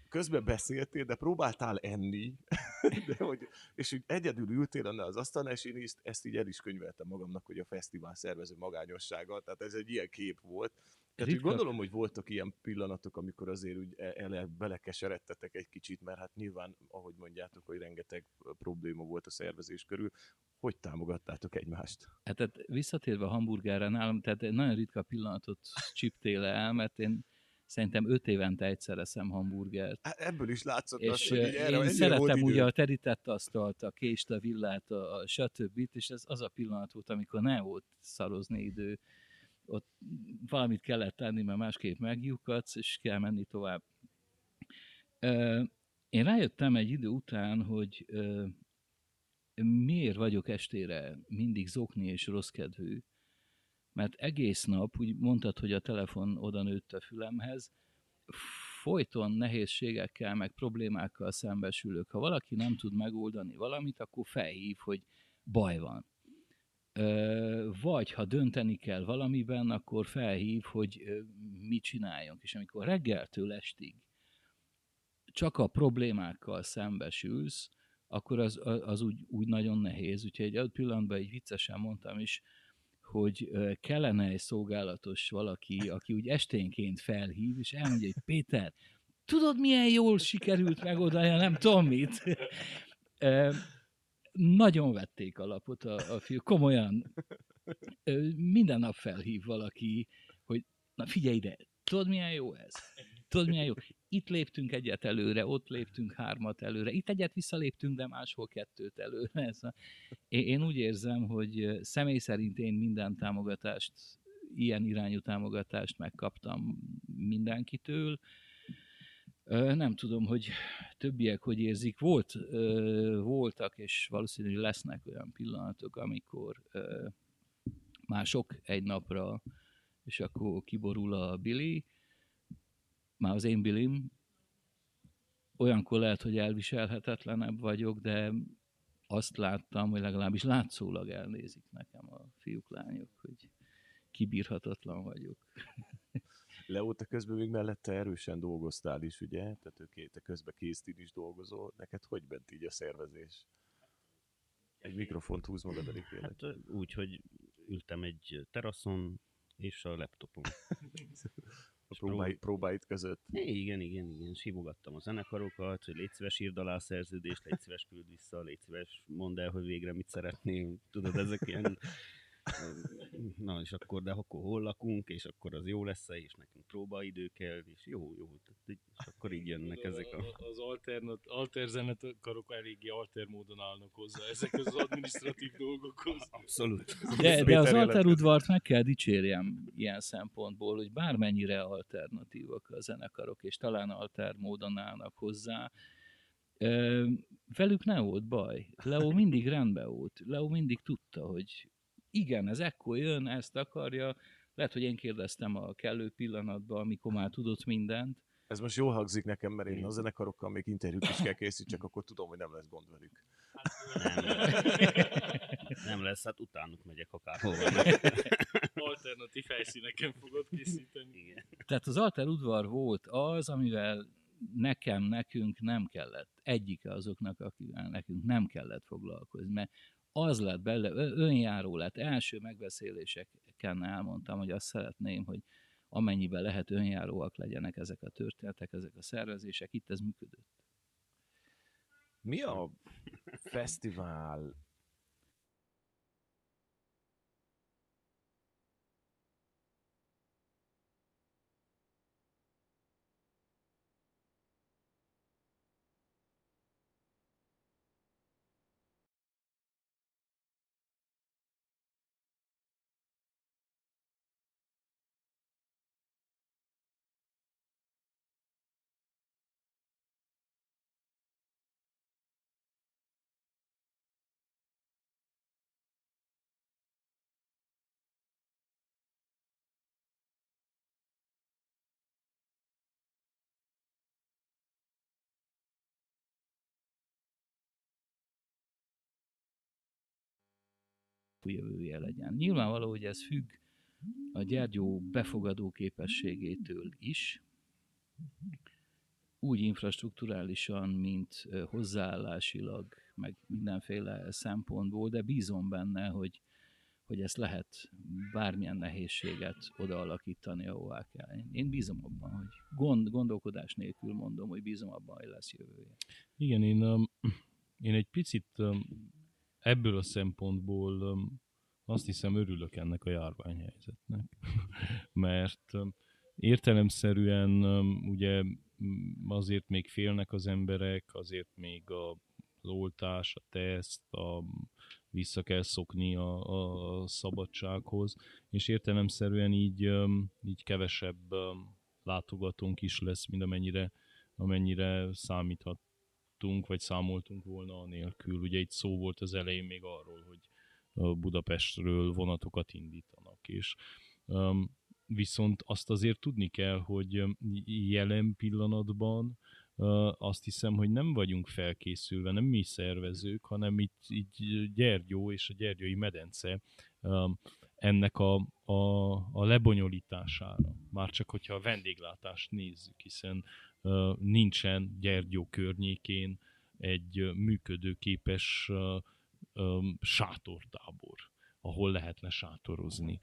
közben beszéltél, de próbáltál enni, [laughs] de hogy, és úgy egyedül ültél annál az asztalnál, és én ezt, ezt így el is könyveltem magamnak, hogy a fesztivál szervező magányossága, tehát ez egy ilyen kép volt. Tehát úgy gondolom, hogy voltak ilyen pillanatok, amikor azért úgy ele, belekeseredtetek egy kicsit, mert hát nyilván, ahogy mondjátok, hogy rengeteg probléma volt a szervezés körül. Hogy támogattátok egymást? Hát, tehát visszatérve a hamburgerre nálam, tehát egy nagyon ritka pillanatot csiptél el, mert én szerintem öt évente egyszer eszem hamburgert. Hát ebből is látszott és az, hogy erre én szeretem ugye a terített asztalt, a kést, a villát, a, a stb. és ez az a pillanat volt, amikor nem volt szarozni idő ott valamit kellett tenni, mert másképp meglyukadsz, és kell menni tovább. Én rájöttem egy idő után, hogy miért vagyok estére mindig zokni és rossz kedvű, mert egész nap, úgy mondtad, hogy a telefon oda nőtt a fülemhez, folyton nehézségekkel, meg problémákkal szembesülök. Ha valaki nem tud megoldani valamit, akkor felhív, hogy baj van vagy ha dönteni kell valamiben, akkor felhív, hogy mit csináljunk. És amikor reggeltől estig csak a problémákkal szembesülsz, akkor az, az úgy, úgy nagyon nehéz. Úgyhogy egy adott pillanatban egy viccesen mondtam is, hogy kellene egy szolgálatos valaki, aki úgy esténként felhív, és elmondja, hogy Péter, tudod, milyen jól sikerült megoldani, nem tudom mit [laughs] nagyon vették alapot a, a fiú, komolyan. Minden nap felhív valaki, hogy na figyelj ide, tudod milyen jó ez? Tudod milyen jó? Itt léptünk egyet előre, ott léptünk hármat előre, itt egyet visszaléptünk, de máshol kettőt előre. Ez a... Én úgy érzem, hogy személy szerint én minden támogatást, ilyen irányú támogatást megkaptam mindenkitől Nem tudom, hogy többiek hogy érzik. Volt, voltak, és valószínűleg lesznek olyan pillanatok, amikor ö, már sok egy napra, és akkor kiborul a Billy, már az én Billim, olyankor lehet, hogy elviselhetetlenebb vagyok, de azt láttam, hogy legalábbis látszólag elnézik nekem a fiúk, lányok, hogy kibírhatatlan vagyok. [laughs] Leo, te közben még mellette erősen dolgoztál is, ugye? Tehát ő te közben késztin is dolgozol. Neked hogy ment így a szervezés? Egy mikrofont húz magad elég kérlek. Hát úgy, hogy ültem egy teraszon, és a laptopom. [laughs] A próbái, próbáid között. Igen, igen, igen. Simogattam a zenekarokat, hogy légy szíves írd alá a szerződést, légy szíves küld vissza, légy szíves mondd el, hogy végre mit szeretnél. Tudod, ezek ilyen... Na, és akkor, de akkor hol lakunk, és akkor az jó lesz és nekünk próbaidő kell, és jó, jó, tehát és akkor így jönnek ezek a... Az alternat, alter zenekarok eléggé alter módon állnak hozzá ezekhez az administratív dolgokhoz. [laughs] Abszolút. De, de az jelentkezik. alterudvart meg kell dicsérjem ilyen szempontból, hogy bármennyire alternatívak a zenekarok, és talán alter módon állnak hozzá, velük nem volt baj. Leo mindig rendben volt. Leo mindig tudta, hogy igen, ez ekkor jön, ezt akarja. Lehet, hogy én kérdeztem a kellő pillanatban, amikor már tudott mindent. Ez most jól hangzik nekem, mert én a zenekarokkal még interjút is kell készítsek, akkor tudom, hogy nem lesz gond velük. Nem, nem lesz, hát utánuk megyek akárhova. Alternatív helyszíneken fogod készíteni. Igen. Tehát az alter udvar volt az, amivel nekem, nekünk nem kellett, egyike azoknak, akivel nekünk nem kellett foglalkozni, mert az lett belőle, önjáró lett. Első megbeszéléseken elmondtam, hogy azt szeretném, hogy amennyiben lehet önjáróak legyenek ezek a történetek, ezek a szervezések, itt ez működött. Mi a fesztivál jövője legyen. Nyilvánvaló, hogy ez függ a gyergyó befogadó képességétől is, úgy infrastruktúrálisan, mint hozzáállásilag, meg mindenféle szempontból, de bízom benne, hogy, hogy ezt lehet bármilyen nehézséget odaalakítani, ahová kell. Én- Én bízom abban, hogy gond, gondolkodás nélkül mondom, hogy bízom abban, hogy lesz jövője. Igen, én, én egy picit ebből a szempontból azt hiszem örülök ennek a járványhelyzetnek, [laughs] mert értelemszerűen ugye azért még félnek az emberek, azért még a, az oltás, a teszt, a, vissza kell szokni a, a szabadsághoz, és értelemszerűen így, így kevesebb látogatónk is lesz, mint amennyire, amennyire számíthat számoltunk, vagy számoltunk volna anélkül. Ugye itt szó volt az elején még arról, hogy Budapestről vonatokat indítanak, és viszont azt azért tudni kell, hogy jelen pillanatban azt hiszem, hogy nem vagyunk felkészülve, nem mi szervezők, hanem itt így Gyergyó és a Gyergyói medence ennek a, a, a lebonyolítására. Már csak, hogyha a vendéglátást nézzük, hiszen nincsen Gyergyó környékén egy működőképes sátortábor, ahol lehetne sátorozni.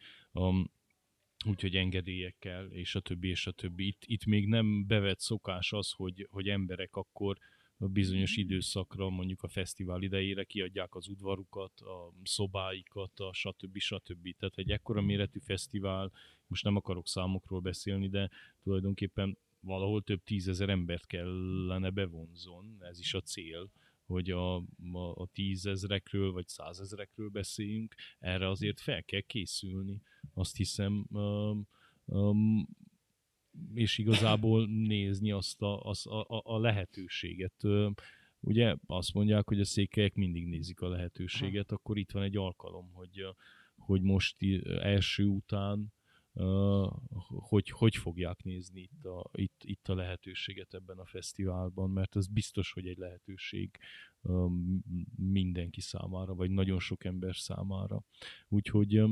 Úgyhogy engedélyekkel, és a többi, és a többi. Itt, itt még nem bevett szokás az, hogy, hogy emberek akkor bizonyos időszakra, mondjuk a fesztivál idejére kiadják az udvarukat, a szobáikat, a stb. stb. Tehát egy ekkora méretű fesztivál, most nem akarok számokról beszélni, de tulajdonképpen valahol több tízezer embert kellene bevonzon, ez is a cél, hogy a, a, a tízezrekről vagy százezrekről beszéljünk, erre azért fel kell készülni. Azt hiszem, um, um, és igazából nézni azt a, az a, a, lehetőséget. Ugye azt mondják, hogy a székelyek mindig nézik a lehetőséget, akkor itt van egy alkalom, hogy, hogy most első után hogy, hogy fogják nézni itt a, itt, itt a lehetőséget ebben a fesztiválban, mert ez biztos, hogy egy lehetőség mindenki számára, vagy nagyon sok ember számára. Úgyhogy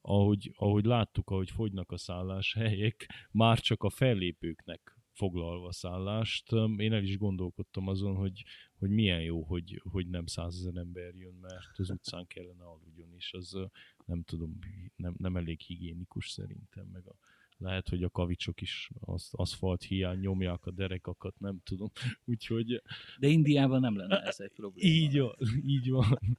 ahogy, ahogy láttuk, ahogy fogynak a szálláshelyek, már csak a fellépőknek foglalva szállást. Én el is gondolkodtam azon, hogy, hogy milyen jó, hogy, hogy nem százezer ember jön, mert az utcán kellene aludjon, és az nem tudom, nem, nem elég higiénikus szerintem, meg a, lehet, hogy a kavicsok is az, aszfalt hiány nyomják a derekakat, nem tudom. [laughs] Úgyhogy De Indiában nem lenne ez egy probléma. így van, így van.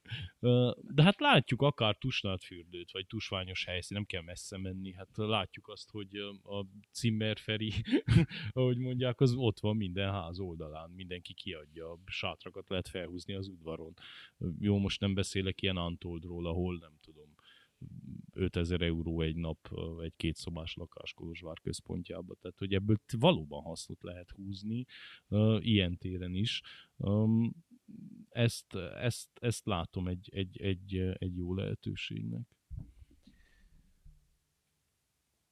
De hát látjuk akár tusnádfürdőt, vagy tusványos helyszín, nem kell messze menni. Hát látjuk azt, hogy a Zimmerferi, [laughs] ahogy mondják, az ott van minden ház oldalán. Mindenki kiadja, a sátrakat lehet felhúzni az udvaron. Jó, most nem beszélek ilyen Antoldról, ahol nem tudom, 5000 euró egy nap egy kétszobás lakás Kolozsvár központjába. Tehát, hogy ebből valóban hasznot lehet húzni, ilyen téren is. Ezt, ezt, ezt látom egy, egy, egy, egy jó lehetőségnek.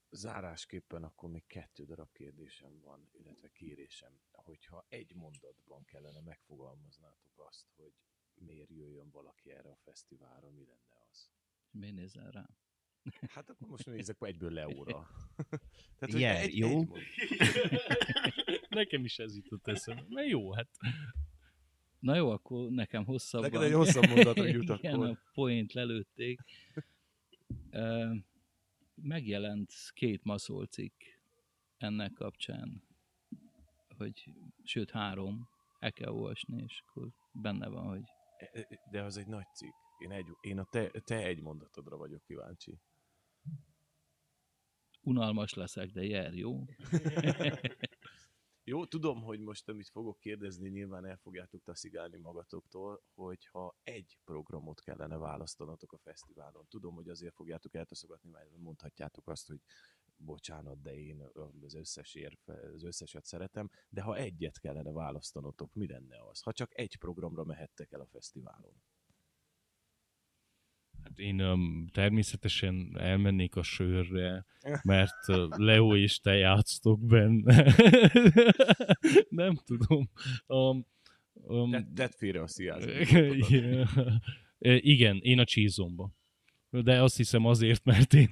Zárásképpen akkor még kettő darab kérdésem van, illetve kérésem, hogyha egy mondatban kellene megfogalmaznátok azt, hogy miért jöjjön valaki erre a fesztiválra, mi lenne? Miért nézel rá? Hát akkor most nézzek egyből Leóra. [laughs] Tehát, Igen, egy, jó. Egy. [laughs] Nekem is ez jutott eszembe. Mert jó, hát Na jó, akkor nekem hosszabban. Neked egy hosszabb mondatra jut [laughs] Igen, akkor. a point lelőtték. Megjelent két maszolcikk ennek kapcsán, hogy sőt három, el kell olvasni, és akkor benne van, hogy De az egy nagy cikk. Én, egy, én a te, te egy mondatodra vagyok kíváncsi. unalmas leszek, de jár, jó? [laughs] Jó, tudom, hogy most amit fogok kérdezni, nyilván el fogjátok taszigálni magatoktól, hogyha egy programot kellene választanatok a fesztiválon. Tudom, hogy azért fogjátok eltaszogatni, mert mondhatjátok azt, hogy bocsánat, de én az, összes érv, az összeset szeretem, de ha egyet kellene választanotok, mi lenne az? Ha csak egy programra mehettek el a fesztiválon. Hát én um, természetesen elmennék a sörre, mert uh, Leo és te játsztok benne. [laughs] Nem tudom. Um, um, tedd félre a sziázat. [laughs] igen. én a csízomba. De azt hiszem azért, mert én,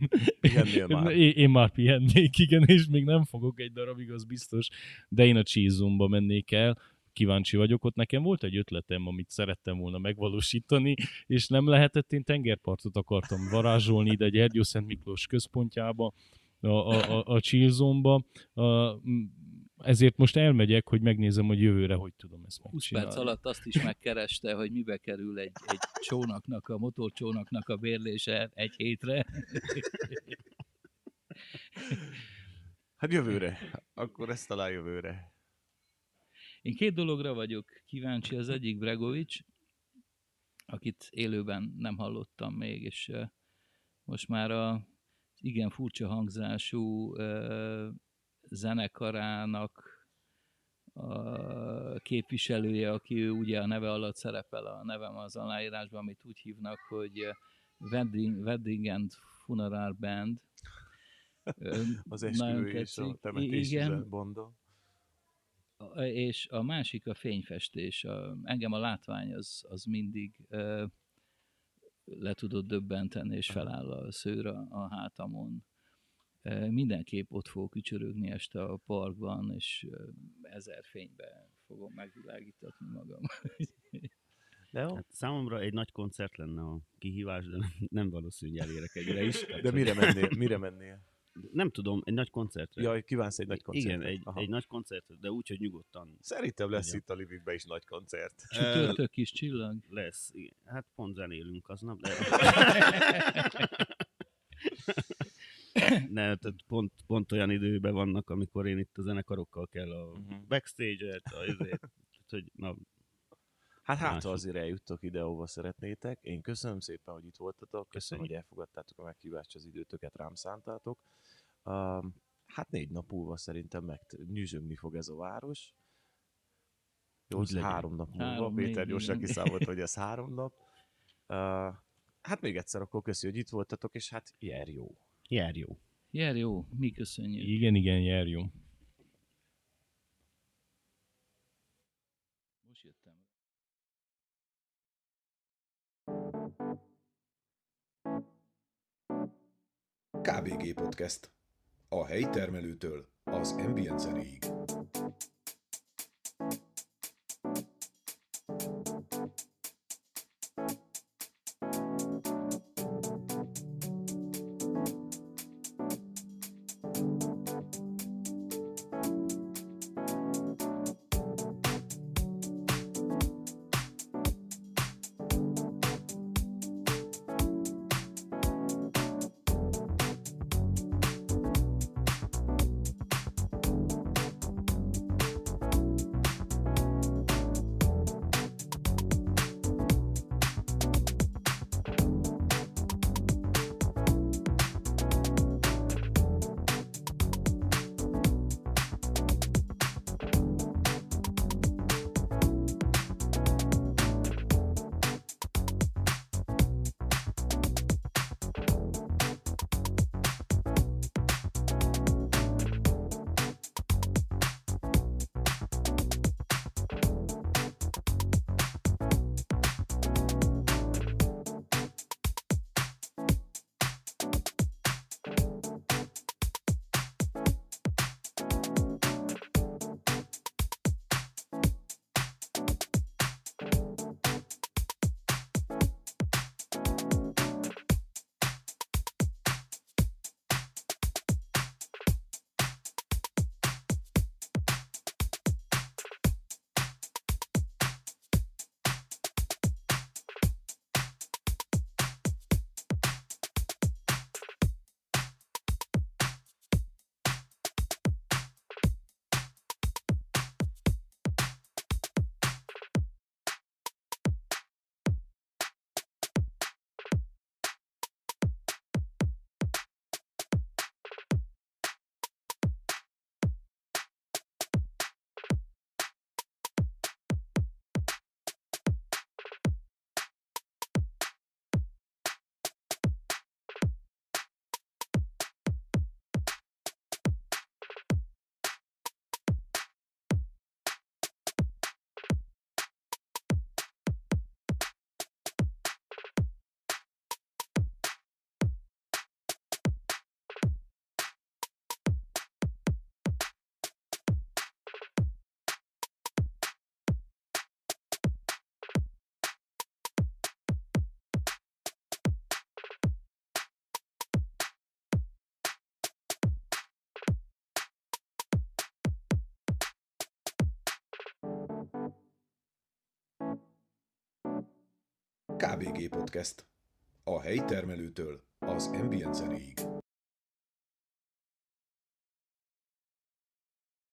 már. én, én már pihennék, igen, és még nem fogok egy darabig, az biztos, de én a csízomba mennék el, kíváncsi vagyok, ott nekem volt egy ötletem, amit szerettem volna megvalósítani, és nem lehetett, én tengerpartot akartam varázsolni ide Gyergyó Szent Miklós központjába, a, a, a, a ezért most elmegyek, hogy megnézem, hogy jövőre hogy tudom ezt 20 megcsinálni. perc alatt azt is megkereste, hogy mibe kerül egy, egy csónaknak, a motorcsónaknak a bérlése egy hétre. Hát jövőre. Akkor ezt talán jövőre. Én két dologra vagyok kíváncsi, az egyik Bregovics, akit élőben nem hallottam még, és most már a igen furcsa hangzású zenekarának a képviselője, aki ugye a neve alatt szerepel a nevem az aláírásban, amit úgy hívnak, hogy Wedding, Wedding and Funeral Band. Az esküvő és a temetés Igen, banda. És a másik a fényfestés. A, engem a látvány az, az mindig ö, le tudott döbbenteni, és feláll a szőr a, a hátamon. Ö, mindenképp ott fogok ücsörögni este a parkban, és ö, ezer fénybe fogom megvilágítatni magam. Leo? Hát számomra egy nagy koncert lenne a kihívás, de nem, nem valószínű, hogy elérek egyre is. De mire mennél? Mire mennél? Nem tudom, egy nagy koncertre. Jaj, kívánsz egy nagy koncertet? Igen, egy, Aha. egy nagy koncert, de úgy, hogy nyugodtan Szerintem lesz Igen. itt a Livikben is nagy koncert. Csütörtök kis csillag. lesz. Igen. Hát pont zenélünk aznap, de... ne, tehát pont, pont olyan időben vannak, amikor én itt a zenekarokkal kell a Mhm. backstage-et, a tehát, hogy na, Hát hát, azért eljuttok ide, ahova szeretnétek. Én köszönöm szépen, hogy itt voltatok. Köszönöm, Köszönjük. hogy elfogadtátok a meghívást, az időtöket rám szántátok. Um, hát négy nap múlva szerintem meg nyűzsögni fog ez a város. Jó, Úgy három nap múlva. Három, Péter gyorsan kiszámolt, hogy ez [laughs] három nap. Uh, hát még egyszer akkor köszi, hogy itt voltatok, és hát jár jó. Jár jó. Jár jó, mi köszönjük. Igen, igen, járjunk. Most KBG Podcast. A helyi termelőtől az ambient zenéig. KBG Podcast. A helyi termelőtől az ambient zenéig.